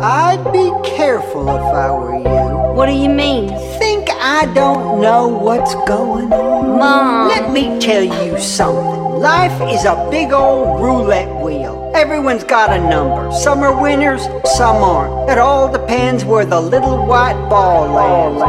I'd be careful if I were you. What do you mean? Think I don't know what's going on? Mom. Let me tell you something. Life is a big old roulette wheel. Everyone's got a number. Some are winners, some aren't. It all depends where the little white ball lands.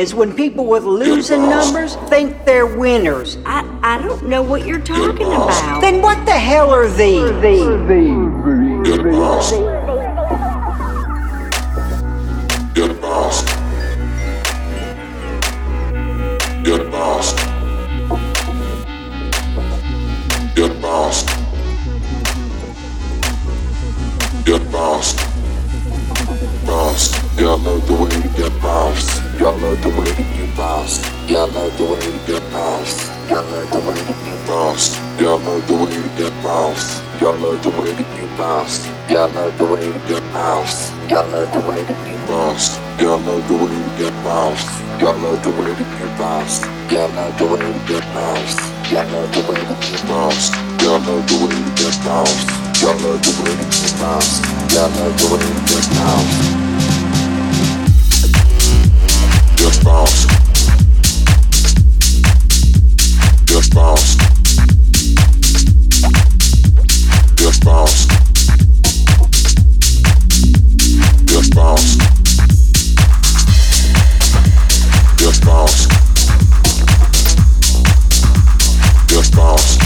Is when people with losing numbers think they're winners. I, I don't know what you're talking about. Then what the hell are these? Get lost. Get Y'all love the way that you bounce. Y'all love the way you bounce. Y'all love the way that you bounce. Y'all love the way you bounce. Y'all love the way that you bounce. Y'all love the way you bounce. Y'all love the way that you bounce. Y'all love the way you bounce. Y'all love the way that you bounce. Y'all love the way you bounce. Y'all love the way that you bounce. Y'all love the way you bounce. Y'all love the way that you bounce. Y'all the way you bounce. Just bounce. Just bounce. Just bounce. Just bounce. Just bounce. Just bounce.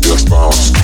Just bounce.